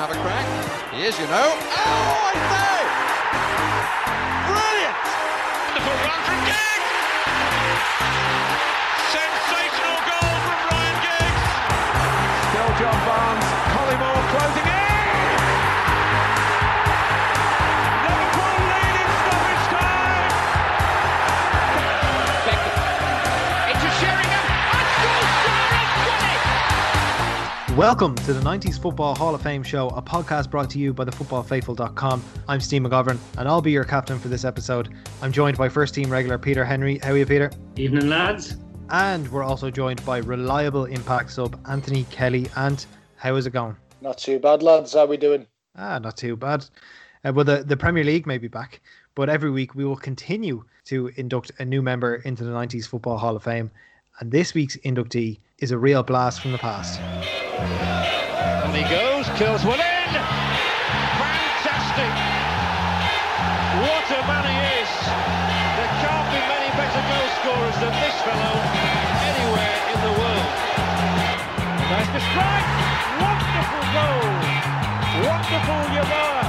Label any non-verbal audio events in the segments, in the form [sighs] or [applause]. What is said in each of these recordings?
have a crack. He is, you know. Oh, I say! Brilliant! Wonderful run from Giggs! Welcome to the 90s Football Hall of Fame show, a podcast brought to you by thefootballfaithful.com. I'm Steve McGovern and I'll be your captain for this episode. I'm joined by first team regular Peter Henry. How are you, Peter? Evening, lads. And we're also joined by reliable impact sub Anthony Kelly. And how is it going? Not too bad, lads. How are we doing? Ah, not too bad. Uh, well, the, the Premier League may be back, but every week we will continue to induct a new member into the 90s Football Hall of Fame. And this week's inductee is a real blast from the past. On he goes, kills one in! Fantastic! What a man he is! There can't be many better goal scorers than this fellow anywhere in the world. Nice to strike! Wonderful goal! Wonderful Yeboah!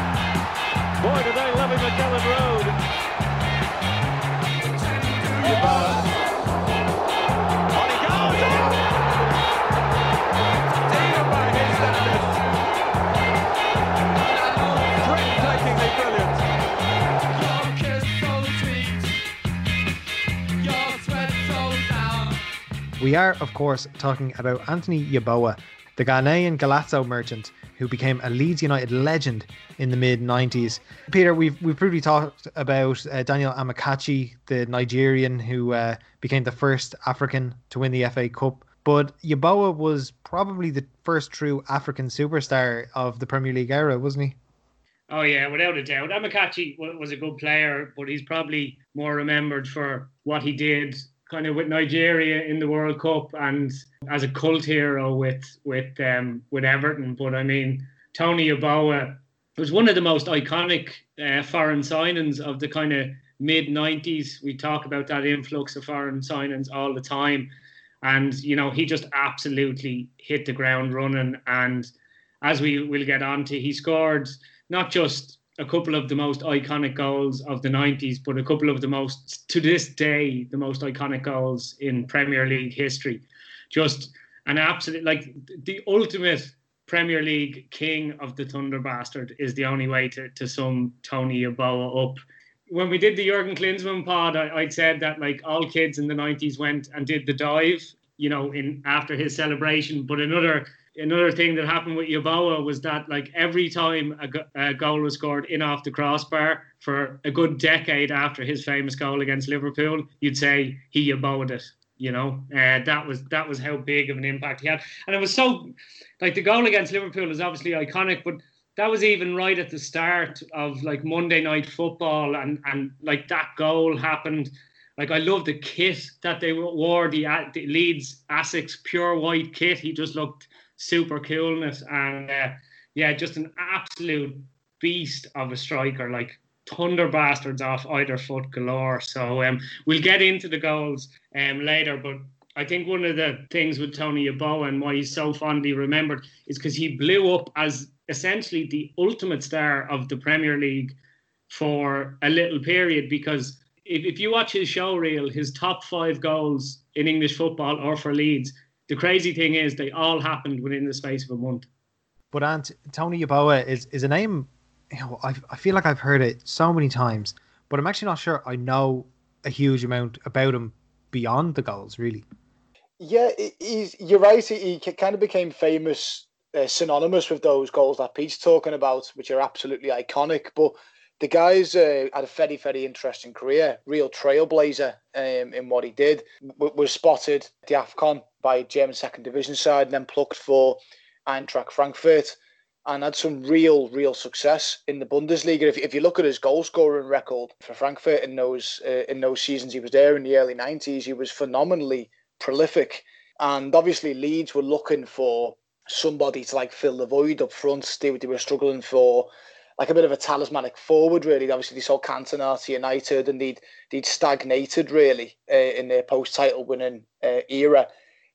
Boy, do they love him at Elland Road! We are, of course, talking about Anthony Yeboah, the Ghanaian Golazo merchant who became a Leeds United legend in the mid 90s. Peter, we've we've previously talked about uh, Daniel Amokachi, the Nigerian who uh, became the first African to win the FA Cup. But Yeboah was probably the first true African superstar of the Premier League era, wasn't he? Oh yeah, without a doubt. Amokachi was a good player, but he's probably more remembered for what he did kind of with Nigeria in the World Cup and as a cult hero with with um, with Everton. But I mean, Tony Yeboah was one of the most iconic uh, foreign signings of the kind of mid '90s. We talk about that influx of foreign signings all the time, and you know he just absolutely hit the ground running. And as we will get on to, he scored not just a couple of the most iconic goals of the 90s, but a couple of the most, to this day, the most iconic goals in Premier League history. Just an absolute, like the ultimate Premier League king of the Thunder Bastard is the only way to, to sum Tony Yeboah up. When we did the Jurgen Klinsmann pod, I, I'd said that like all kids in the 90s went and did the dive, you know, in after his celebration. But another another thing that happened with Yeboah was that like every time a, a goal was scored in off the crossbar for a good decade after his famous goal against Liverpool, you'd say he Yeboah'd it. You know, uh, that was that was how big of an impact he had, and it was so like the goal against Liverpool is obviously iconic, but that was even right at the start of like Monday night football, and and like that goal happened. Like I love the kit that they wore, the, the Leeds Asics pure white kit. He just looked super coolness and uh, yeah, just an absolute beast of a striker, like thunder bastards off either foot galore. So um, we'll get into the goals um, later, but I think one of the things with Tony Yeboah and why he's so fondly remembered is because he blew up as essentially the ultimate star of the Premier League for a little period because if, if you watch his show reel, his top five goals in English football or for Leeds, the crazy thing is they all happened within the space of a month. But Ant, Tony Yeboah is, is a name, you know, I, I feel like I've heard it so many times, but I'm actually not sure I know a huge amount about him beyond the goals, really. Yeah, he's, you're right. He, he kind of became famous, uh, synonymous with those goals that Pete's talking about, which are absolutely iconic. But the guy's uh, had a very, very interesting career, real trailblazer um, in what he did. W- was spotted at the AFCON by a German second division side and then plucked for Eintracht Frankfurt and had some real, real success in the Bundesliga. If, if you look at his goal scoring record for Frankfurt in those uh, in those seasons he was there in the early 90s, he was phenomenally prolific. And obviously Leeds were looking for somebody to like fill the void up front. They, they were struggling for like a bit of a talismanic forward, really. Obviously, they saw Cantona to United, and they'd they'd stagnated really uh, in their post-title winning uh, era.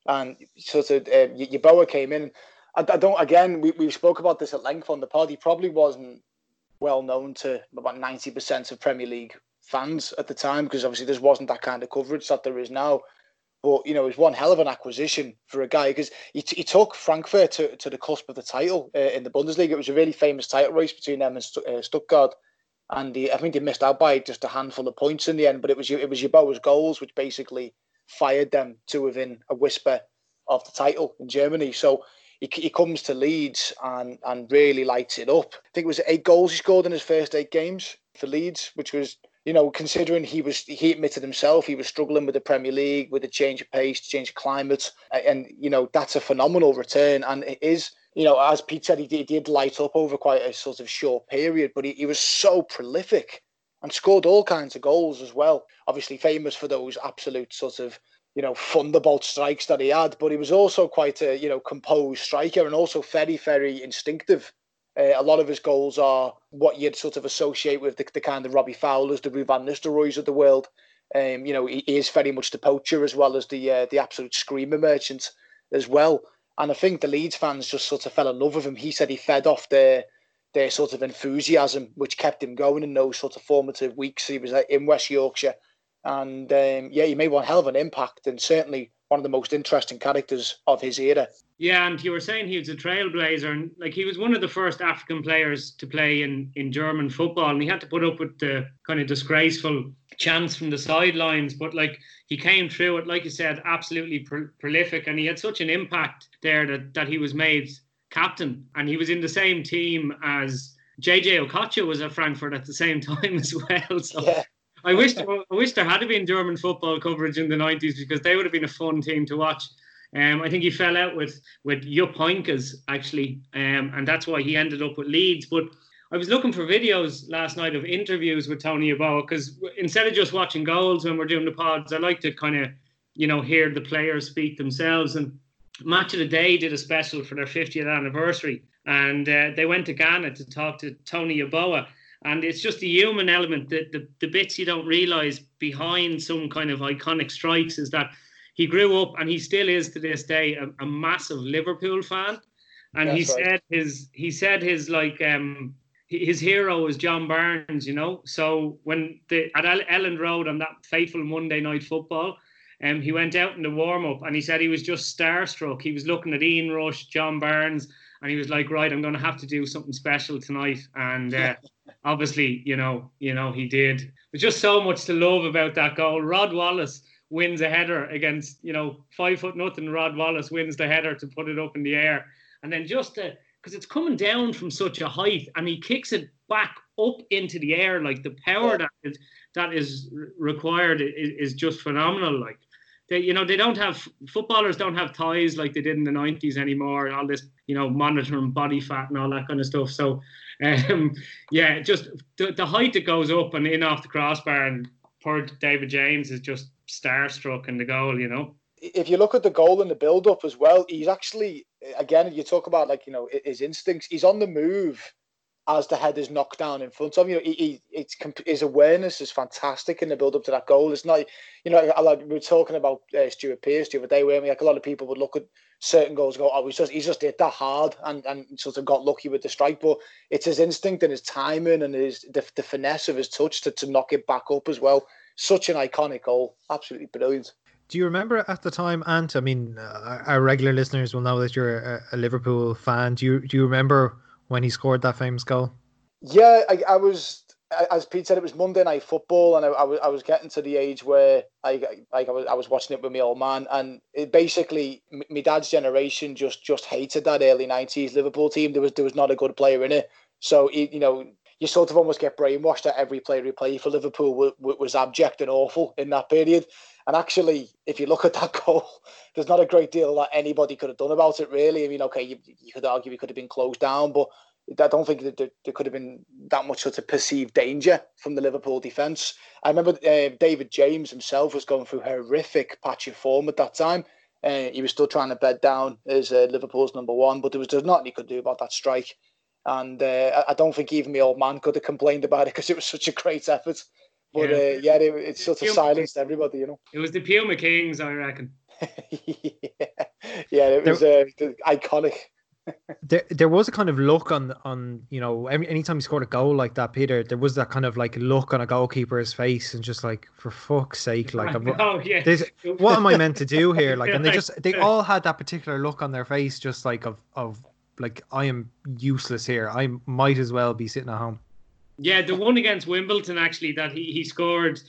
And sort of uh, Yeboah came in. I, I don't. Again, we we spoke about this at length on the pod. He probably wasn't well known to about ninety percent of Premier League fans at the time because obviously there wasn't that kind of coverage that there is now. But you know, it was one hell of an acquisition for a guy because he, he took Frankfurt to, to the cusp of the title uh, in the Bundesliga. It was a really famous title race between them and St- uh, Stuttgart, and he, I think they missed out by just a handful of points in the end. But it was it was Yeboah's goals which basically fired them to within a whisper of the title in Germany. So he, he comes to Leeds and and really lights it up. I think it was eight goals he scored in his first eight games for Leeds, which was you know, considering he was, he admitted himself he was struggling with the Premier League, with the change of pace, change of climate, and you know that's a phenomenal return. And it is, you know, as Pete said, he did, he did light up over quite a sort of short period, but he, he was so prolific and scored all kinds of goals as well. Obviously, famous for those absolute sort of you know thunderbolt strikes that he had, but he was also quite a you know composed striker and also very very instinctive uh, a lot of his goals are what you'd sort of associate with the, the kind of Robbie Fowlers, the Ruud van Nistelrooys of the world. Um, you know, he, he, is very much the poacher as well as the uh, the absolute screamer merchant as well. And I think the Leeds fans just sort of fell in love with him. He said he fed off their their sort of enthusiasm, which kept him going in those sort of formative weeks. He was uh, in West Yorkshire, and um, yeah, he made one hell of an impact, and certainly one of the most interesting characters of his era. Yeah, and you were saying he was a trailblazer, and like he was one of the first African players to play in in German football, and he had to put up with the kind of disgraceful chants from the sidelines. But like he came through it, like you said, absolutely pro- prolific, and he had such an impact there that that he was made captain, and he was in the same team as JJ Okocha was at Frankfurt at the same [laughs] time as well. So. Yeah. I wish I wish there had been German football coverage in the 90s because they would have been a fun team to watch. Um, I think he fell out with with Jupp Heynckes actually, um, and that's why he ended up with Leeds. But I was looking for videos last night of interviews with Tony Yeboah because instead of just watching goals when we're doing the pods, I like to kind of you know hear the players speak themselves. And Match of the Day did a special for their 50th anniversary, and uh, they went to Ghana to talk to Tony Yeboah. And it's just the human element, the, the, the bits you don't realize behind some kind of iconic strikes is that he grew up and he still is to this day a, a massive Liverpool fan. And That's he right. said his he said his like um his hero is John Barnes, you know. So when the at Elland Road on that fateful Monday night football, um, he went out in the warm up and he said he was just starstruck. He was looking at Ian Rush, John Barnes, and he was like, "Right, I'm going to have to do something special tonight." And uh, obviously, you know, you know, he did. There's just so much to love about that goal. Rod Wallace wins a header against, you know, five foot nothing. Rod Wallace wins the header to put it up in the air. And then just because it's coming down from such a height and he kicks it back up into the air, like the power that is, that is required is, is just phenomenal. Like, they, you know, they don't have footballers don't have ties like they did in the '90s anymore. All this, you know, monitoring body fat and all that kind of stuff. So, um, yeah, just the, the height that goes up and in off the crossbar and poor David James is just starstruck in the goal, you know. If you look at the goal and the build up as well, he's actually again. You talk about like you know his instincts. He's on the move as the head is knocked down in front of. You he, his awareness is fantastic in the build up to that goal. It's not, you know, like we were talking about uh, Stuart Pearce the other day, where like a lot of people would look at certain goals, go, oh, he's just he's just hit that hard and and sort of got lucky with the strike. But it's his instinct and his timing and his the, the finesse of his touch to, to knock it back up as well such an iconic goal. Absolutely brilliant. Do you remember at the time, Ant? I mean, uh, our regular listeners will know that you're a, a, Liverpool fan. Do you do you remember when he scored that famous goal? Yeah, I, I was. As Pete said, it was Monday night football, and I, I, was I was getting to the age where I like I was I was watching it with my old man, and it basically my dad's generation just just hated that early nineties Liverpool team. There was there was not a good player in it, so you know you sort of almost get brainwashed that every player who played for Liverpool was, was abject and awful in that period. And actually, if you look at that [laughs] goal, there's not a great deal that anybody could have done about it, really. I mean, okay, you, you could argue he could have been closed down, but I don't think that there, there, could have been that much sort of perceived danger from the Liverpool defence. I remember uh, David James himself was going through horrific patch of form at that time. Uh, he was still trying to bed down as uh, Liverpool's number one, but there was there's nothing he could do about that strike. And uh, I don't think even my old man could have complained about it because it was such a great effort. But yeah, uh, yeah it, it sort of silenced everybody, you know. It was the Puma Kings, I reckon. yeah. [laughs] yeah, it was uh, iconic. [laughs] there, there was a kind of look on on you know any anytime he scored a goal like that, Peter, there was that kind of like look on a goalkeeper's face and just like for fuck's sake, like [laughs] I'm, oh yeah, this, what am I meant to do here? Like, and they just they all had that particular look on their face, just like of of like I am useless here. I might as well be sitting at home. Yeah, the one against Wimbledon actually that he, he scored.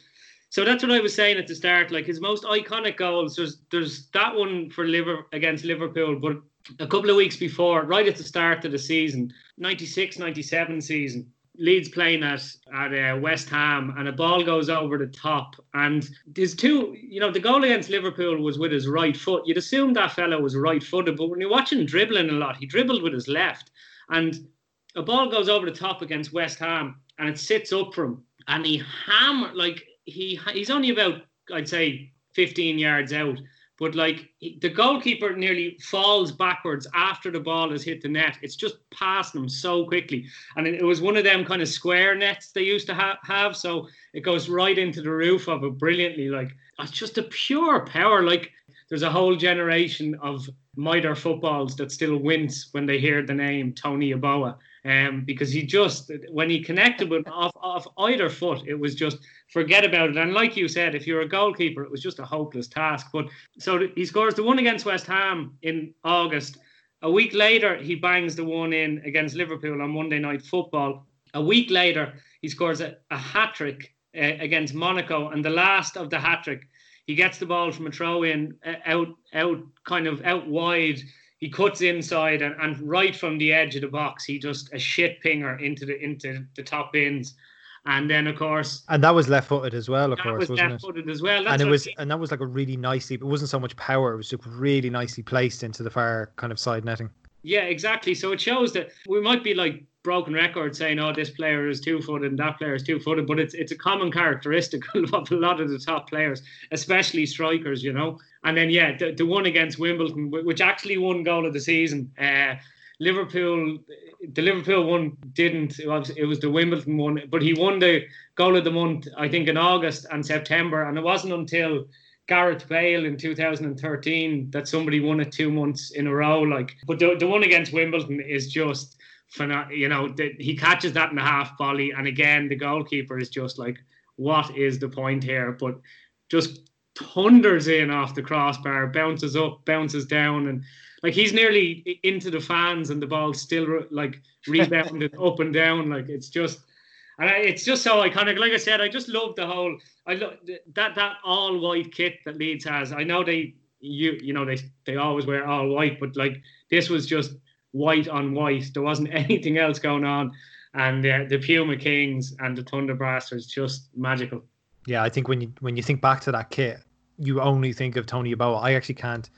So that's what I was saying at the start. Like his most iconic goals, there's there's that one for Liver against Liverpool, but a couple of weeks before, right at the start of the season, 96, 97 season, Leeds playing at at uh, West Ham, and a ball goes over the top. And there's two, you know, the goal against Liverpool was with his right foot. You'd assume that fellow was right-footed, but when you're watching dribbling a lot, he dribbled with his left, and a ball goes over the top against West Ham, and it sits up for him, and he hammer like he he's only about I'd say 15 yards out but like the goalkeeper nearly falls backwards after the ball has hit the net. It's just past them so quickly, and it was one of them kind of square nets they used to ha- have. So it goes right into the roof of it brilliantly. Like it's just a pure power. Like there's a whole generation of Mitre footballs that still wince when they hear the name Tony Yeboah um, because he just when he connected with off, off either foot, it was just forget about it. And like you said, if you're a goalkeeper, it was just a hopeless task. But so he scores the one against West Ham in August. A week later, he bangs the one in against Liverpool on Monday Night Football. A week later, he scores a, a hat trick uh, against Monaco, and the last of the hat trick, he gets the ball from a throw in uh, out out kind of out wide he cuts inside and, and right from the edge of the box, he just a shit pinger into the into the top bins. And then of course And that was left footed as well, of course, was wasn't left footed as well. That's and it was he- and that was like a really nicely it wasn't so much power, it was just really nicely placed into the far kind of side netting. Yeah, exactly. So it shows that we might be like broken record saying, "Oh, this player is two-footed and that player is two-footed," but it's it's a common characteristic [laughs] of a lot of the top players, especially strikers, you know. And then yeah, the, the one against Wimbledon, which actually won goal of the season. Uh, Liverpool, the Liverpool one didn't. It was, it was the Wimbledon one, but he won the goal of the month, I think, in August and September, and it wasn't until Gareth Bale in 2013 that somebody won it two months in a row. Like, but the, the one against Wimbledon is just, you know, he catches that in the half volley, and again the goalkeeper is just like, what is the point here? But just thunders in off the crossbar, bounces up, bounces down, and like he's nearly into the fans, and the ball's still like [laughs] rebounded up and down. Like it's just. And I, it's just so iconic. Like I said, I just love the whole. I love that that all white kit that Leeds has. I know they you you know they they always wear all white, but like this was just white on white. There wasn't [laughs] anything else going on, and uh, the Puma Kings and the Thunder Blasters just magical. Yeah, I think when you when you think back to that kit, you only think of Tony Yeboah. I actually can't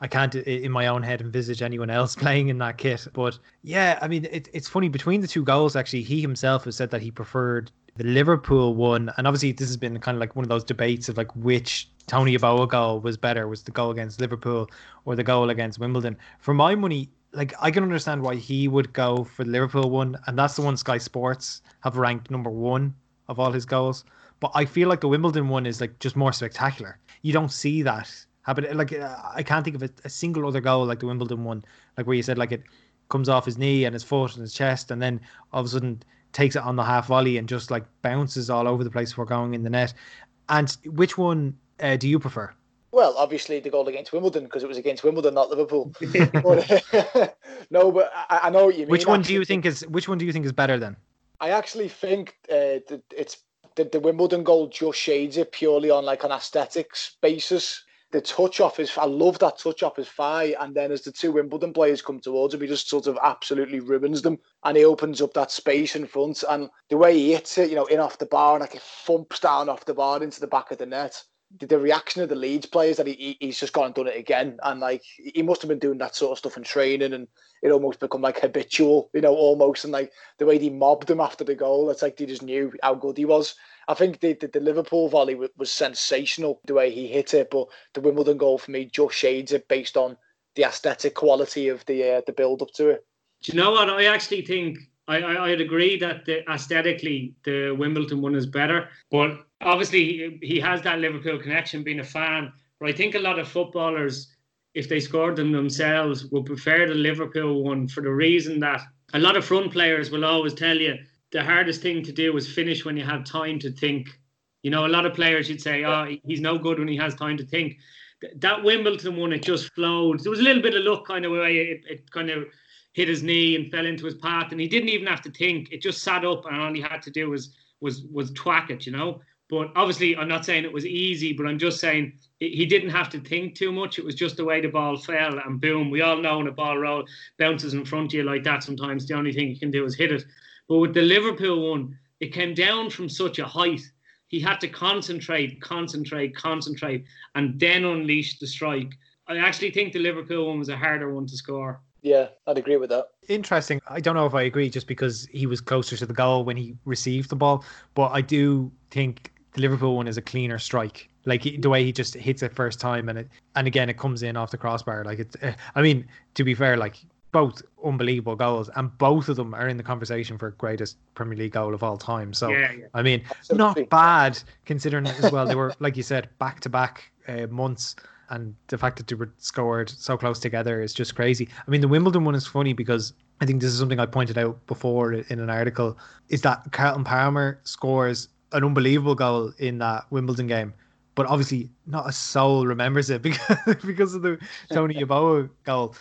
I can't in my own head envisage anyone else [laughs] playing in that kit. But yeah, I mean, it, it's funny between the two goals. Actually, he himself has said that he preferred the Liverpool one, and obviously this has been kind of like one of those debates of like which Tony Yeboah goal was better, was the goal against Liverpool or the goal against Wimbledon. For my money, like I can understand why he would go for the Liverpool one, and that's the one Sky Sports have ranked number one of all his goals. But I feel like the Wimbledon one is like just more spectacular. You don't see that happen. Like I can't think of a, a single other goal like the Wimbledon one, like where you said like it comes off his knee and his foot and his chest, and then all of a sudden takes it on the half volley and just like bounces all over the place before going in the net. And which one uh, do you prefer? Well, obviously the goal against Wimbledon because it was against Wimbledon, not Liverpool. [laughs] but, [laughs] no, but I, I know what you mean. Which one do you think is which one do you think is better then? I actually think uh, that it's the, the Wimbledon goal just shades it purely on like an aesthetics basis. The touch off his, I love that touch off his thigh, and then as the two Wimbledon players come towards him, he just sort of absolutely ruins them, and he opens up that space in front, and the way he hits it, you know, in off the bar, and like it thumps down off the bar into the back of the net. The, reaction of the Leeds players that he, he he's just gone and done it again, and like he must have been doing that sort of stuff in training, and it almost become like habitual, you know, almost, and like the way he mobbed him after the goal, it's like they just knew how good he was. I think the, the, the Liverpool volley was, was sensational the way he hit it, but the Wimbledon goal for me just shades it based on the aesthetic quality of the uh, the build up to it. Do you know what? I actually think I, I I'd agree that the, aesthetically the Wimbledon one is better, but obviously he, has that Liverpool connection, being a fan. But I think a lot of footballers if they scored them themselves, would prefer the Liverpool one for the reason that a lot of front players will always tell you the hardest thing to do is finish when you have time to think. You know, a lot of players you'd say, oh, he's no good when he has time to think. That Wimbledon one, it just flowed. There was a little bit of luck kind of way. It, it kind of hit his knee and fell into his path, and he didn't even have to think. It just sat up, and all he had to do was was was twack it, you know. But obviously, I'm not saying it was easy, but I'm just saying he didn't have to think too much. It was just the way the ball fell, and boom. We all know when a ball roll bounces in front of you like that, sometimes the only thing you can do is hit it. But with the Liverpool one, it came down from such a height. He had to concentrate, concentrate, concentrate, and then unleash the strike. I actually think the Liverpool one was a harder one to score. Yeah, I'd agree with that. Interesting. I don't know if I agree just because he was closer to the goal when he received the ball, but I do think the Liverpool one is a cleaner strike. Like the way he just hits it first time, and it and again it comes in off the crossbar. Like it's. Eh, I mean, to be fair, like both unbelievable goals, and both of them are in the conversation for greatest Premier League goal of all time. So yeah, yeah. I mean, Absolutely. not bad considering as well. They were [laughs] like you said, back to back months and the fact that they were scored so close together is just crazy. I mean, the Wimbledon one is funny because I think this is something I pointed out before in an article is that Carlton Palmer scores an unbelievable goal in that Wimbledon game, but obviously not a soul remembers it [laughs] because because of the Tony [laughs] Yeboah goal.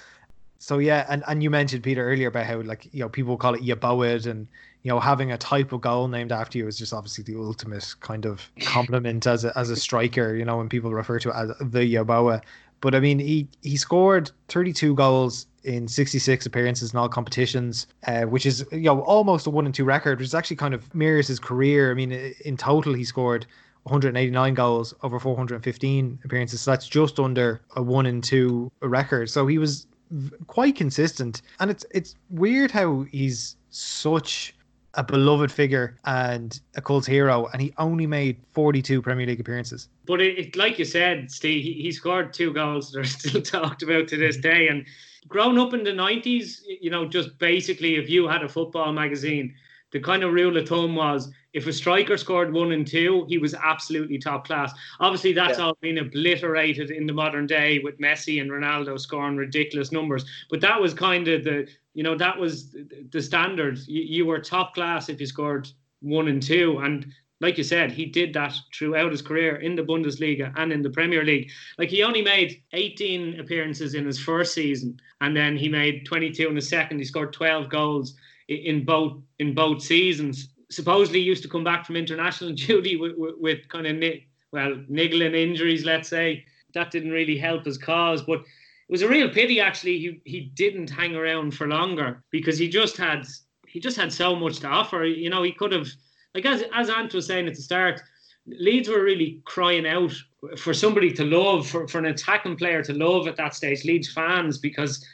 So yeah, and, and you mentioned Peter earlier about how like you know people call it Yeboah and you know having a type of goal named after you is just obviously the ultimate kind of compliment as a as a striker. You know when people refer to it as the Yeboah. But I mean, he he scored 32 goals in 66 appearances in all competitions, uh, which is you know almost a one and two record, which is actually kind of mirrors his career. I mean, in total he scored 189 goals over 415 appearances. So that's just under a one and two record. So he was quite consistent, and it's it's weird how he's such a beloved figure and a cult hero, and he only made 42 Premier League appearances. But it, it like you said, Steve, he, he, scored two goals that are [laughs] still talked about to this day. And growing up in the 90s, you know, just basically if you had a football magazine, the kind of rule of thumb was if a striker scored one and two, he was absolutely top class. Obviously, that's yeah. all been obliterated in the modern day with Messi and Ronaldo scoring ridiculous numbers. But that was kind of the, you know, that was the standard. You, you were top class if you scored one and two. And like you said, he did that throughout his career in the Bundesliga and in the Premier League. Like he only made 18 appearances in his first season, and then he made 22 in the second. He scored 12 goals in both in both seasons. Supposedly used to come back from international [laughs] duty with, with, with kind of well niggling injuries, let's say. That didn't really help his cause, but it was a real pity actually he, he didn't hang around for longer because he just had he just had so much to offer. You know, he could have like as as Ant was saying at the start, Leeds were really crying out for somebody to love, for, for an attacking player to love at that stage, Leeds fans, because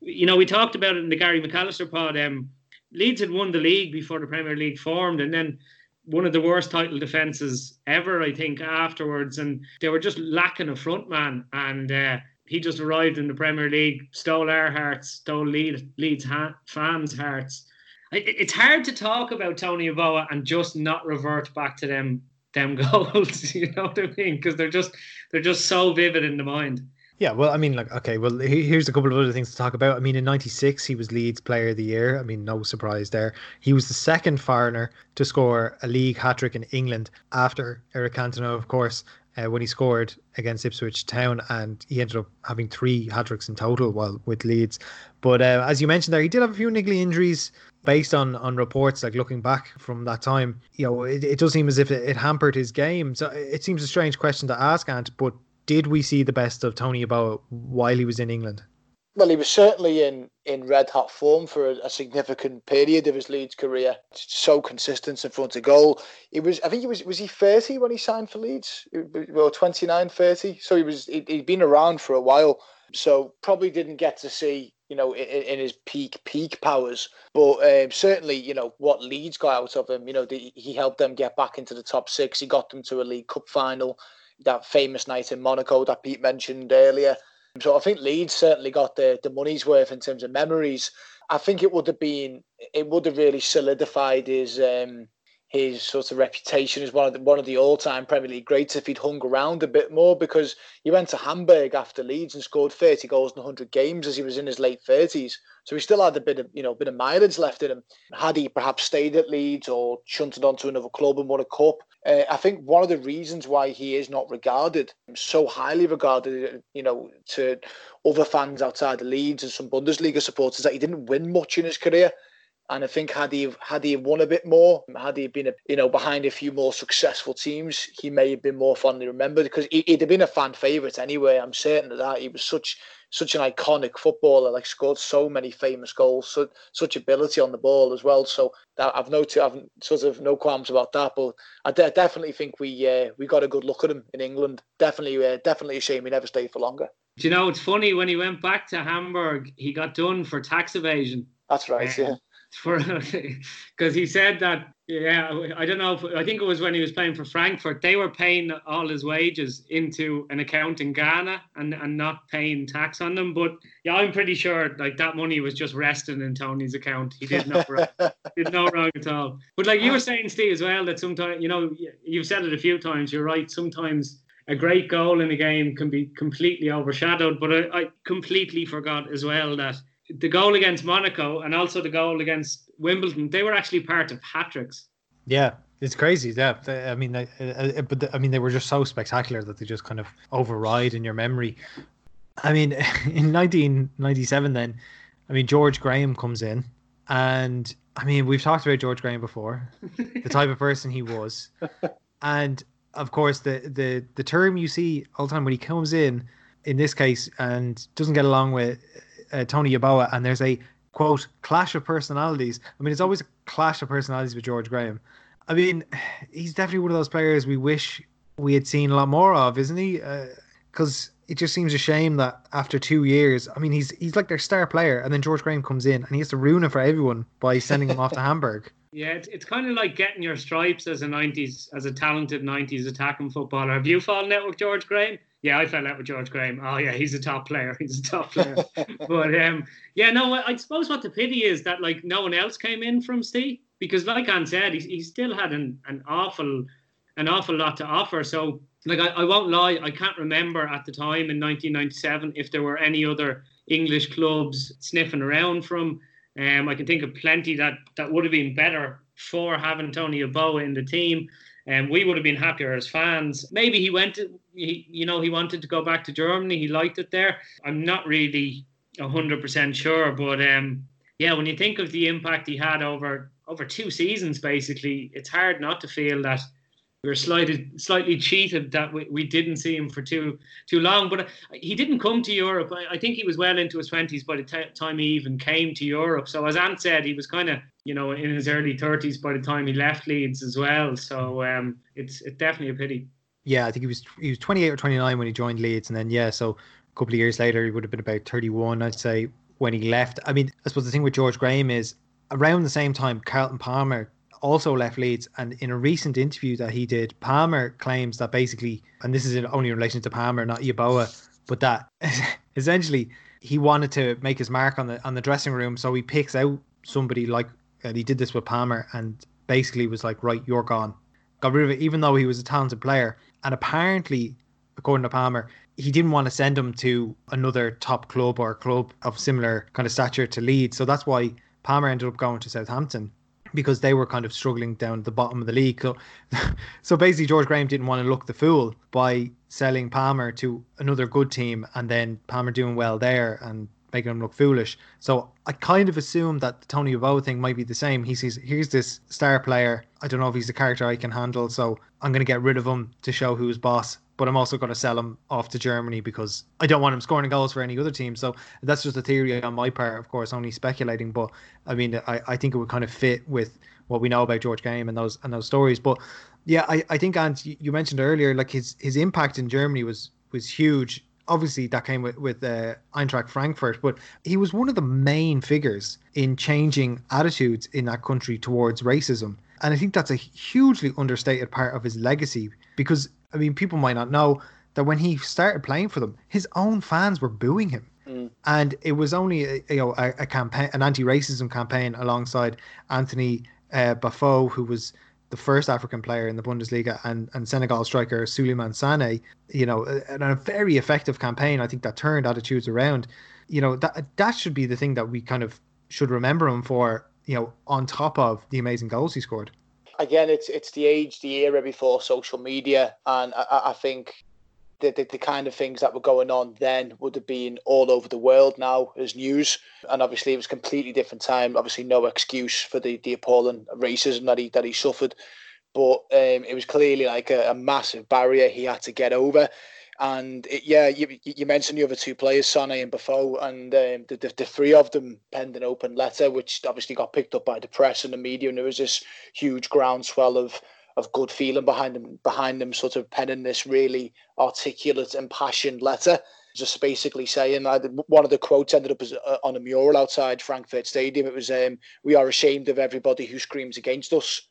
you know, we talked about it in the Gary McAllister pod. Um, Leeds had won the league before the Premier League formed, and then one of the worst title defences ever, I think, afterwards. And they were just lacking a front man. And uh, he just arrived in the Premier League, stole our hearts, stole Leeds, Leeds ha- fans' hearts. It's hard to talk about Tony Yeboah and just not revert back to them them [laughs] goals. you know what I mean? Because they're just they're just so vivid in the mind. Yeah, well, I mean, like, okay, well, here's a couple of other things to talk about. I mean, in '96, he was Leeds Player of the Year. I mean, no surprise there. He was the second foreigner to score a league hat trick in England after Eric Cantona, of course, uh, when he scored against Ipswich Town, and he ended up having three hat tricks in total while with Leeds. But uh, as you mentioned there, he did have a few niggly injuries. Based on, on reports, like looking back from that time, you know, it, it does seem as if it, it hampered his game. So it seems a strange question to ask, Ant, but did we see the best of Tony Yeboah while he was in England? Well, he was certainly in, in red hot form for a, a, significant period of his Leeds career. So consistent in front of goal. He was, I think he was, was he 30 when he signed for Leeds? Well, 29, 30. So he was, he, had been around for a while. So probably didn't get to see, you know, in, in his peak, peak powers. But um, certainly, you know, what Leeds got out of him, you know, the, he helped them get back into the top six. He got them to a League Cup final that famous night in Monaco that Pete mentioned earlier. So I think Leeds certainly got the, the money's worth in terms of memories. I think it would have been it would have really solidified his um, his sort of reputation as one of the, one of the all-time Premier League greats if he'd hung around a bit more because he went to Hamburg after Leeds and scored 30 goals in 100 games as he was in his late 30s. So he still had a bit of you know bit of mileage left in him. Had he perhaps stayed at Leeds or shunted on to another club and won a cup, uh, I think one of the reasons why he is not regarded so highly regarded, you know, to other fans outside the Leeds and some Bundesliga supporters that he didn't win much in his career. And I think had he had he won a bit more, had he been a, you know behind a few more successful teams, he may have been more fondly remembered because he, would have been a fan favourite anyway. I'm certain of that. He was such such an iconic footballer, like scored so many famous goals, so, such ability on the ball as well. So that I've no I've sort of no qualms about that. But I de- definitely think we uh, we got a good look at him in England. Definitely, uh, definitely a shame he never stayed for longer. Do you know it's funny when he went back to Hamburg, he got done for tax evasion. That's right. Um, yeah for [laughs] because he said that yeah I don't know if, I think it was when he was playing for Frankfurt they were paying all his wages into an account in Ghana and and not paying tax on them. But yeah I'm pretty sure like that money was just resting in Tony's account. He did no wrong [laughs] did no wrong at all. But like you were saying Steve as well that sometimes you know you've said it a few times you're right sometimes a great goal in a game can be completely overshadowed. But I, I completely forgot as well that the goal against Monaco and also the goal against Wimbledon, they were actually part of hat tricks. Yeah, it's crazy. Yeah, I mean, uh, uh, but I mean, they were just so spectacular that they just kind of override in your memory. I mean, [laughs] in 1997, then, I mean, George Graham comes in, and I mean, we've talked about George Graham before, the type of person he was, [laughs] and of course, the the the term you see all the time when he comes in, in this case, and doesn't get along with uh, Tony Yeboah, and there's a quote clash of personalities. I mean, it's always a clash of personalities with George Graham. I mean, he's definitely one of those players we wish we had seen a lot more of, isn't he? Because uh, it just seems a shame that after two years, I mean, he's he's like their star player, and then George Graham comes in and he has to ruin it for everyone by sending him off to [laughs] Hamburg. Yeah, it's, it's kind of like getting your stripes as a '90s, as a talented '90s attacking footballer. Have you fallen out with George Graham? Yeah, I fell out with George Graham. Oh yeah, he's a top player. [laughs] He's a top player. but um, yeah, no, I suppose what the pity is that like no one else came in from Steve because, like Anne said, he, he still had an, an awful an awful lot to offer. So like I, I won't lie, I can't remember at the time in 1997 if there were any other English clubs sniffing around from. Um, I can think of plenty that that would have been better for having Tony Yeboah in the team and um, we would have been happier as fans. Maybe he went, to, he, you know, he wanted to go back to Germany. He liked it there. I'm not really hundred percent sure, but um, yeah, when you think of the impact he had over over two seasons, basically, it's hard not to feel that we were slightly slightly cheated that we, we didn't see him for too too long. But uh, he didn't come to Europe. I, I think he was well into his twenties by the t- time he even came to Europe. So as Ant said, he was kind of you know in his early thirties by the time he left Leeds as well. So um, it's it's definitely a pity. Yeah, I think he was he was 28 or 29 when he joined Leeds, and then yeah, so a couple of years later he would have been about 31, I'd say, when he left. I mean, I suppose the thing with George Graham is around the same time Carlton Palmer also left Leeds. And in a recent interview that he did, Palmer claims that basically, and this is only in relation to Palmer, not Yeboah, but that [laughs] essentially he wanted to make his mark on the on the dressing room, so he picks out somebody like and he did this with Palmer, and basically was like, right, you're gone. Got rid of it, even though he was a talented player. And apparently, according to Palmer, he didn't want to send him to another top club or club of similar kind of stature to Leeds. So that's why Palmer ended up going to Southampton because they were kind of struggling down the bottom of the league. So, [laughs] so basically, George Graham didn't want to look the fool by selling Palmer to another good team and then Palmer doing well there and making him look foolish. So I kind of assume that the Tony Yeboah thing might be the same. He sees here's this star player. I don't know if he's the character I can handle, so I'm going to get rid of him to show who's boss but I'm also going to sell him off to Germany because I don't want him scoring goals for any other team. So that's just a theory on my part, of course, only speculating. But I mean, I, I think it would kind of fit with what we know about George Graham and those and those stories. But yeah, I, I think and you mentioned earlier, like his his impact in Germany was was huge. Obviously, that came with with uh, Eintracht Frankfurt, but he was one of the main figures in changing attitudes in that country towards racism. And I think that's a hugely understated part of his legacy because I mean, people might not know that when he started playing for them, his own fans were booing him. Mm. And it was only a, you know a, a campaign, an anti-racism campaign alongside Anthony uh, Baffoe, who was the first African player in the Bundesliga, and, and Senegal striker Suleiman Sane, you know, and a very effective campaign. I think that turned attitudes around. You know, that that should be the thing that we kind of should remember him for, you know, on top of the amazing goals he scored. Again, it's it's the age, the era before social media, and I, I think the, the, the, kind of things that were going on then would have been all over the world now as news. And obviously, it was a completely different time. Obviously, no excuse for the, the appalling racism that he that he suffered, but um, it was clearly like a, a, massive barrier he had to get over. And it, yeah, you, you mentioned the other two players, Sane and Baffoe, and um, the, the, the three of them penned an open letter, which obviously got picked up by the press and the media, and there was this huge groundswell of of good feeling behind them behind them sort of penning this really articulate and passionate letter just basically saying that one of the quotes ended up as, uh, on a mural outside Frankfurt Stadium. It was, um, "We are ashamed of everybody who screams against us."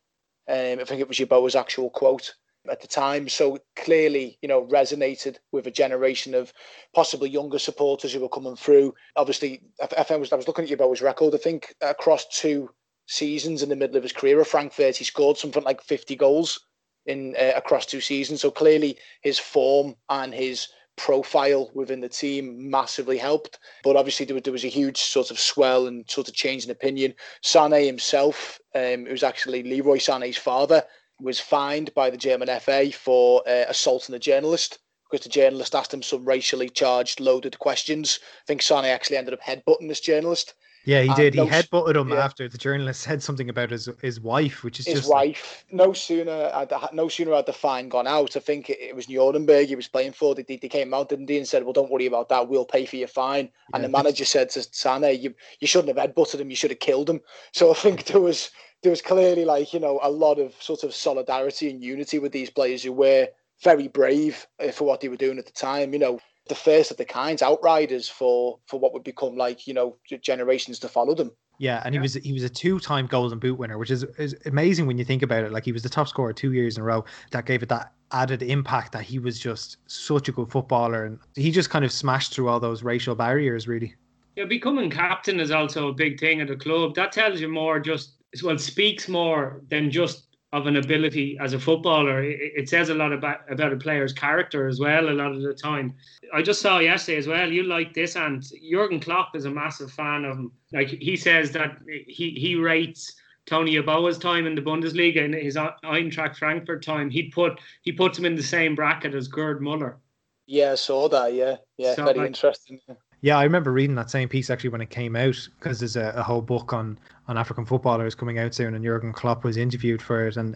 Um, I think it was Yeboah's actual quote at the time. So clearly, you know, resonated with a generation of possibly younger supporters who were coming through. Obviously, I, I was I was looking at Yeboah's record. I think across two seasons in the middle of his career at Frankfurt. He scored something like 50 goals in uh, across two seasons. So clearly his form and his profile within the team massively helped. But obviously there was, there was a huge sort of swell and sort of change in opinion. Sané himself, um, was actually Leroy Sané's father, was fined by the German FA for uh, assaulting a journalist because the journalist asked him some racially charged, loaded questions. I think Sané actually ended up headbutting this journalist. Yeah, he did. he no, headbutted him yeah. after the journalist said something about his his wife, which is his just wife. Like... No sooner had the, no sooner had the fine gone out. I think it, it was Nuremberg he was playing for. They, they came out, didn't they, and said, "Well, don't worry about that. We'll pay for your fine." Yeah, and the manager said to Sané, "You you shouldn't have headbutted him. You should have killed him." So I think there was there was clearly like you know a lot of sort of solidarity and unity with these players who were very brave uh, for what they were doing at the time. You know, the first of the kinds outriders for for what would become like you know generations to follow them. Yeah, and yeah. he was he was a two-time Golden Boot winner, which is, is amazing when you think about it. Like he was the top scorer two years in a row. That gave it that added impact that he was just such a good footballer, and he just kind of smashed through all those racial barriers. Really. Yeah, becoming captain is also a big thing at the club. That tells you more. Just well, speaks more than just of an ability as a footballer. It, it, says a lot about about a player's character as well. A lot of the time, I just saw yesterday as well. You like this, and Jurgen Klopp is a massive fan of him. Like he says that he he rates. Tony Yeboah's time in the Bundesliga and his Eintracht Frankfurt time, he put he puts him in the same bracket as Gerd Muller. Yeah, I saw that. Yeah, yeah, so very like, interesting. Yeah, I remember reading that same piece actually when it came out because there's a, a, whole book on on African footballers coming out soon, and Jurgen Klopp was interviewed for it, and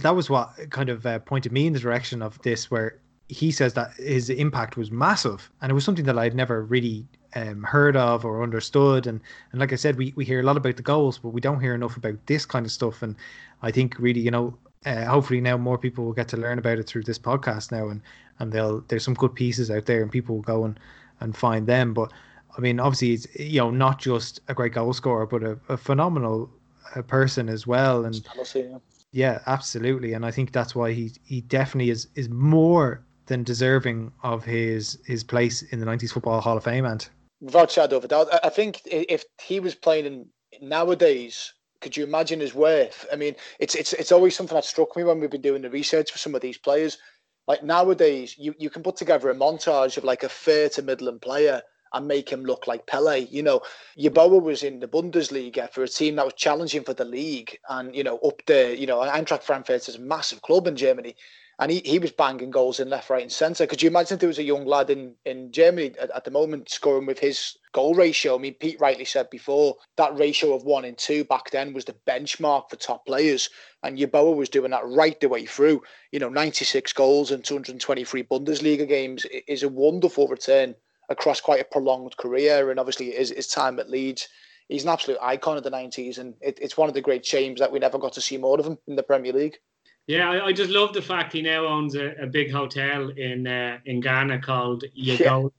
that was what kind of uh, pointed me in the direction of this, where he says that his impact was massive, and it was something that I'd never really um, heard of or understood, and and like I said, we we hear a lot about the goals, but we don't hear enough about this kind of stuff, and I think really, you know, uh, hopefully now more people will get to learn about it through this podcast now, and and they'll there's some good pieces out there, and people will go and and find them. But I mean, obviously, he's you know not just a great goal scorer, but a, a phenomenal uh, person as well. And yeah. yeah, absolutely. And I think that's why he he definitely is is more than deserving of his his place in the '90s Football Hall of Fame. And without shadow of a doubt, I think if he was playing in nowadays, could you imagine his worth? I mean, it's it's it's always something that struck me when we've been doing the research for some of these players. Like nowadays, you, you can put together a montage of like a fair to Midland player and make him look like Pele. You know, Yeboah was in the Bundesliga for a team that was challenging for the league and, you know, up there, you know, Eintracht Frankfurt is a massive club in Germany and he, he was banging goals in left, right, and centre. Could you imagine if there was a young lad in, in Germany at, at, the moment scoring with his goal ratio? I mean, Pete rightly said before that ratio of one in two back then was the benchmark for top players, and Yeboah was doing that right the way through. You know, 96 goals and 223 Bundesliga games is a wonderful return across quite a prolonged career, and obviously his, his time at Leeds. He's an absolute icon of the 90s, and it, it's one of the great shames that we never got to see more of him in the Premier League. Yeah, I, I, just love the fact he now owns a, a big hotel in uh, in Ghana called Yago.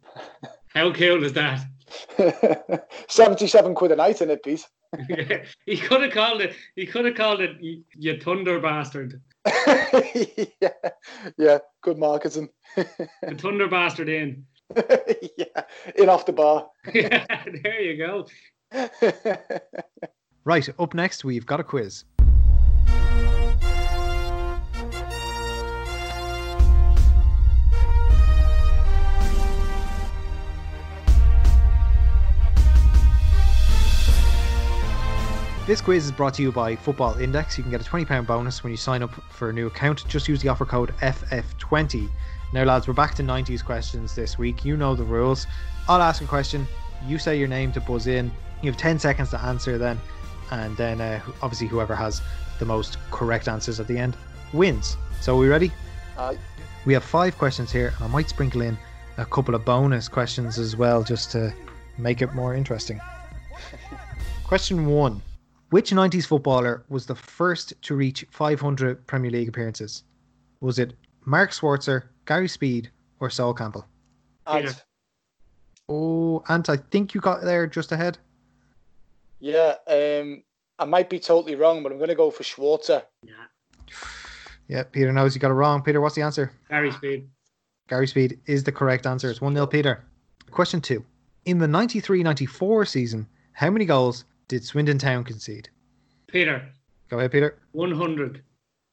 Yeah. How cool is that? [laughs] Seventy-seven quid a night in it, Pete. yeah, [laughs] he could have called it. He could have called it "you thunder bastard." [laughs] yeah, yeah, good marketing. the thunder bastard in. yeah, in off the bar. yeah, there you go. right, up next we've got a quiz. This quiz is brought to you by Football Index. You can get a £20 bonus when you sign up for a new account. Just use the offer code FF20. Now, lads, we're back to 90s questions this week. You know the rules. I'll ask a question. You say your name to buzz in. You have 10 seconds to answer then. And then, uh, obviously, whoever has the most correct answers at the end wins. So, are we ready? Aye. We have five questions here. and I might sprinkle in a couple of bonus questions as well just to make it more interesting. [laughs] Question one Which 90s footballer was the first to reach 500 Premier League appearances? Was it Mark Schwarzer, Gary Speed, or Sol Campbell? And, Peter. Oh, Ant, I think you got there just ahead. yeah, um, I might be totally wrong, but I'm going to go for Schwarzer. Yeah. [sighs] Yeah, Peter knows you got it wrong. Peter, what's the answer? Gary Speed. Gary Speed is the correct answer. It's 1 0 Peter. Question two. In the 93 94 season, how many goals did Swindon Town concede? Peter. Go ahead, Peter. 100.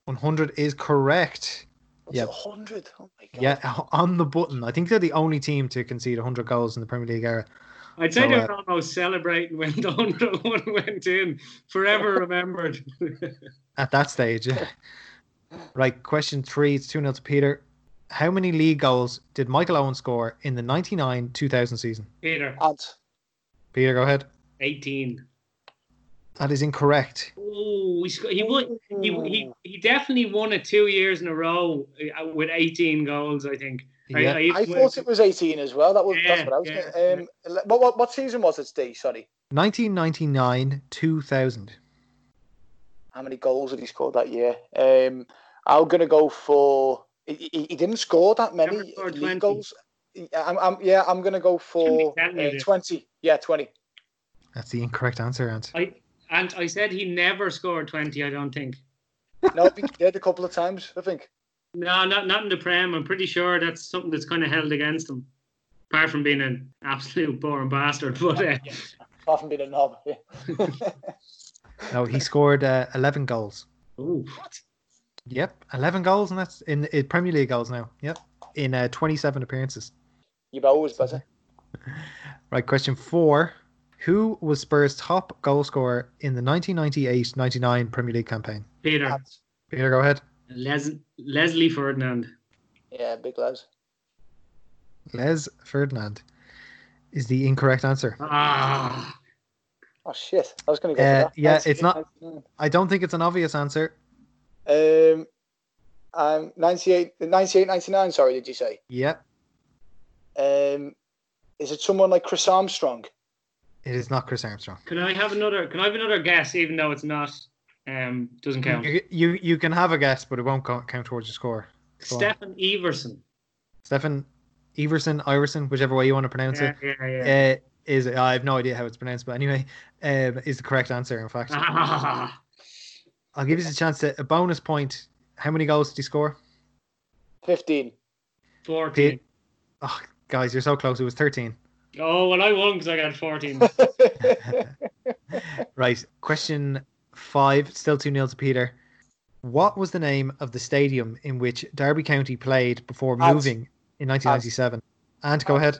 100 is correct. What's Yep. a 100? Oh my God. Yeah, [laughs] on the button. I think they're the only team to concede 100 goals in the Premier League era. I'd say So, they uh, were almost celebrating when [laughs] the 101 went in. Forever [laughs] remembered. At that stage. yeah. right, question three. It's 2 0 to Peter. How many league goals did Michael Owen score in the 99 2000 season? Peter. And Peter, go ahead. 18. That is incorrect. Oh, he, won. He, he, he definitely won it two years in a row uh, with 18 goals, I think. Yeah. I thought it was 18 as well. That was that's Yeah, what I was yeah, getting. Um, what, what what season was it, Steve? Sorry. 1999 2000. How many goals did he score that year? Um, I'm going to go for. He, he, he didn't score that many league 20. goals. I'm, I'm, yeah, I'm going to go for uh, 20. Yeah, 20. That's the incorrect answer, Ant. I and I said he never scored 20, I don't think. No, he did a couple of times, I think. No, not not in the Prem. I'm pretty sure that's something that's kind of held against him. Apart from being an absolute boring bastard. But uh, [laughs] Apart from being a knob. Yeah. [laughs] No, he scored uh, 11 goals. oh, what? Yep, 11 goals, and that's in, in Premier League goals now. Yep, in uh, 27 appearances. You've always better. Right, question four. Who was Spurs' top goal scorer in the 1998 99 Premier League campaign? Peter. And, Peter, go ahead. Les- Leslie Ferdinand. yeah, big lads. Les Ferdinand is the incorrect answer. Ah, Oh shit! I was going to go. Uh, that. yeah, Nice. it's not- I don't think it's an obvious answer. Um, um, 98, 98, 99, Sorry, did you say? Yep, Um, is it someone like Chris Armstrong? It is not Chris Armstrong. can I have another? Can I have another guess? Even though it's not, um, doesn't count. You, you you can have a guess, but it won't co- count towards your score. Go on. Steffen Everson. Steffen Everson, Iversen, whichever way you want to pronounce Yeah, it. yeah, yeah. Uh, is I have no idea how it's pronounced, but anyway, um, is the correct answer. In fact, Ah, I'll give you a chance to a bonus point. How many goals did he score? 15. 14. Oh, guys, you're so close. It was 13. Oh, well, I won because I got 14. [laughs] Right. Question five, still 2 0 to Peter. What was the name of the stadium in which Derby County played before Ant. moving in 1997? And go Ant. ahead.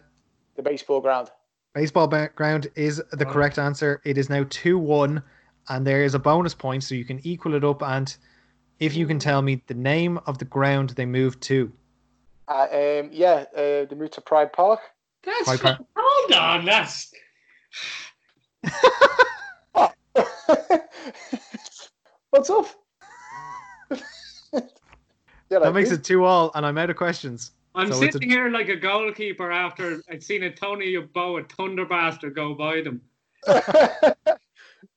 the baseball ground. Baseball ground is the Oh. correct answer. It is now 2 1, and there is a bonus point, so you can equal it up. And if you can tell me the name of the ground they moved to. Uh, um, yeah, uh, they moved to Pride Park. That's Piper. fu- hold on. That's [laughs] What's up? [laughs] yeah, That like makes me. it 2 all, and I'm out of questions. I'm So it's sitting here like a goalkeeper after I'd seen a Tony Yeboah thunder bastard go by them. [laughs] oh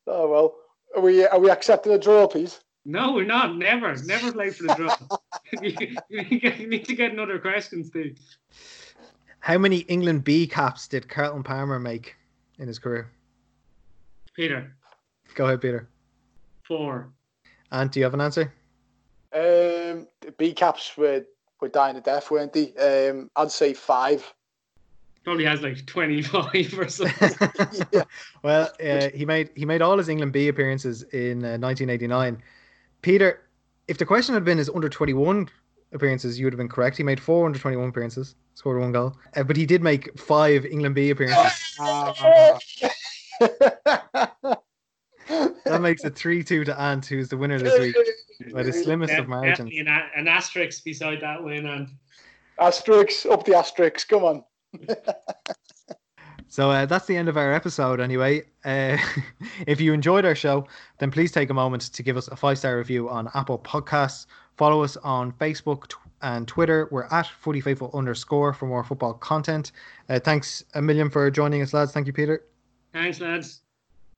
well, are we are we accepting a draw, please? No, we're not. Never, never play for the draw. you, you you need to get another question, Steve. How many England B caps did Carlton Palmer make in his career? Peter, Go ahead, Peter. four. And do you have an answer? Um, the B caps were were dying to death, weren't they? Um, I'd say five. Probably has like 25 or something. yeah. [laughs] Well, uh, he made he made all his England B appearances in uh, 1989. Peter, if the question had been his under 21 appearances, you would have been correct. He made 421 appearances, scored one goal, uh, but he did make five England B appearances. [laughs] That makes it 3 2 to Ant, who's the winner this week by the slimmest of margins. Definitely an, a- an asterisk beside that win, and Asterix, up the asterix. Come on. So uh, that's the end of our episode, anyway. Uh, [laughs] if you enjoyed our show, then please take a moment to give us a five star review on Apple Podcasts. Follow us on Facebook and Twitter. We're at Footy Faithful underscore for more football content. Uh, thanks a million for joining us, lads. Thank you, Peter. thanks, lads.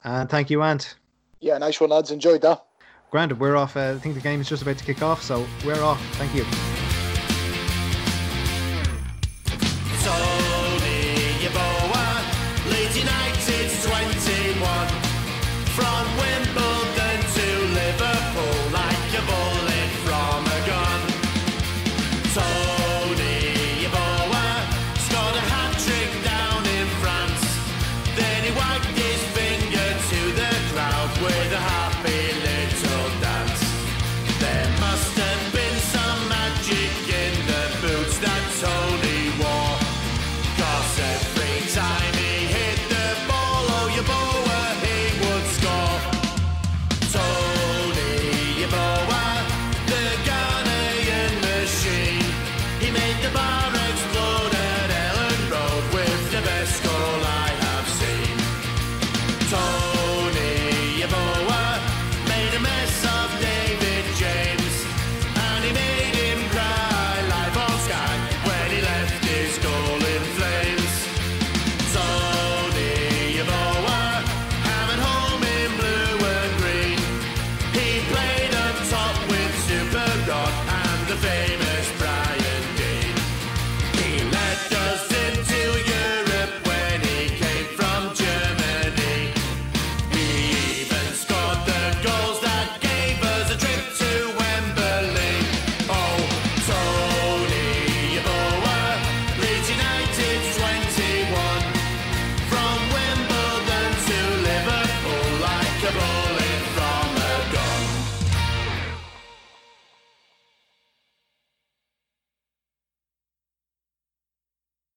And thank you, Ant. Yeah, nice one, lads. Enjoyed that. Granted, we're off. Uh, I think the game is just about to kick off, so we're off. Thank you.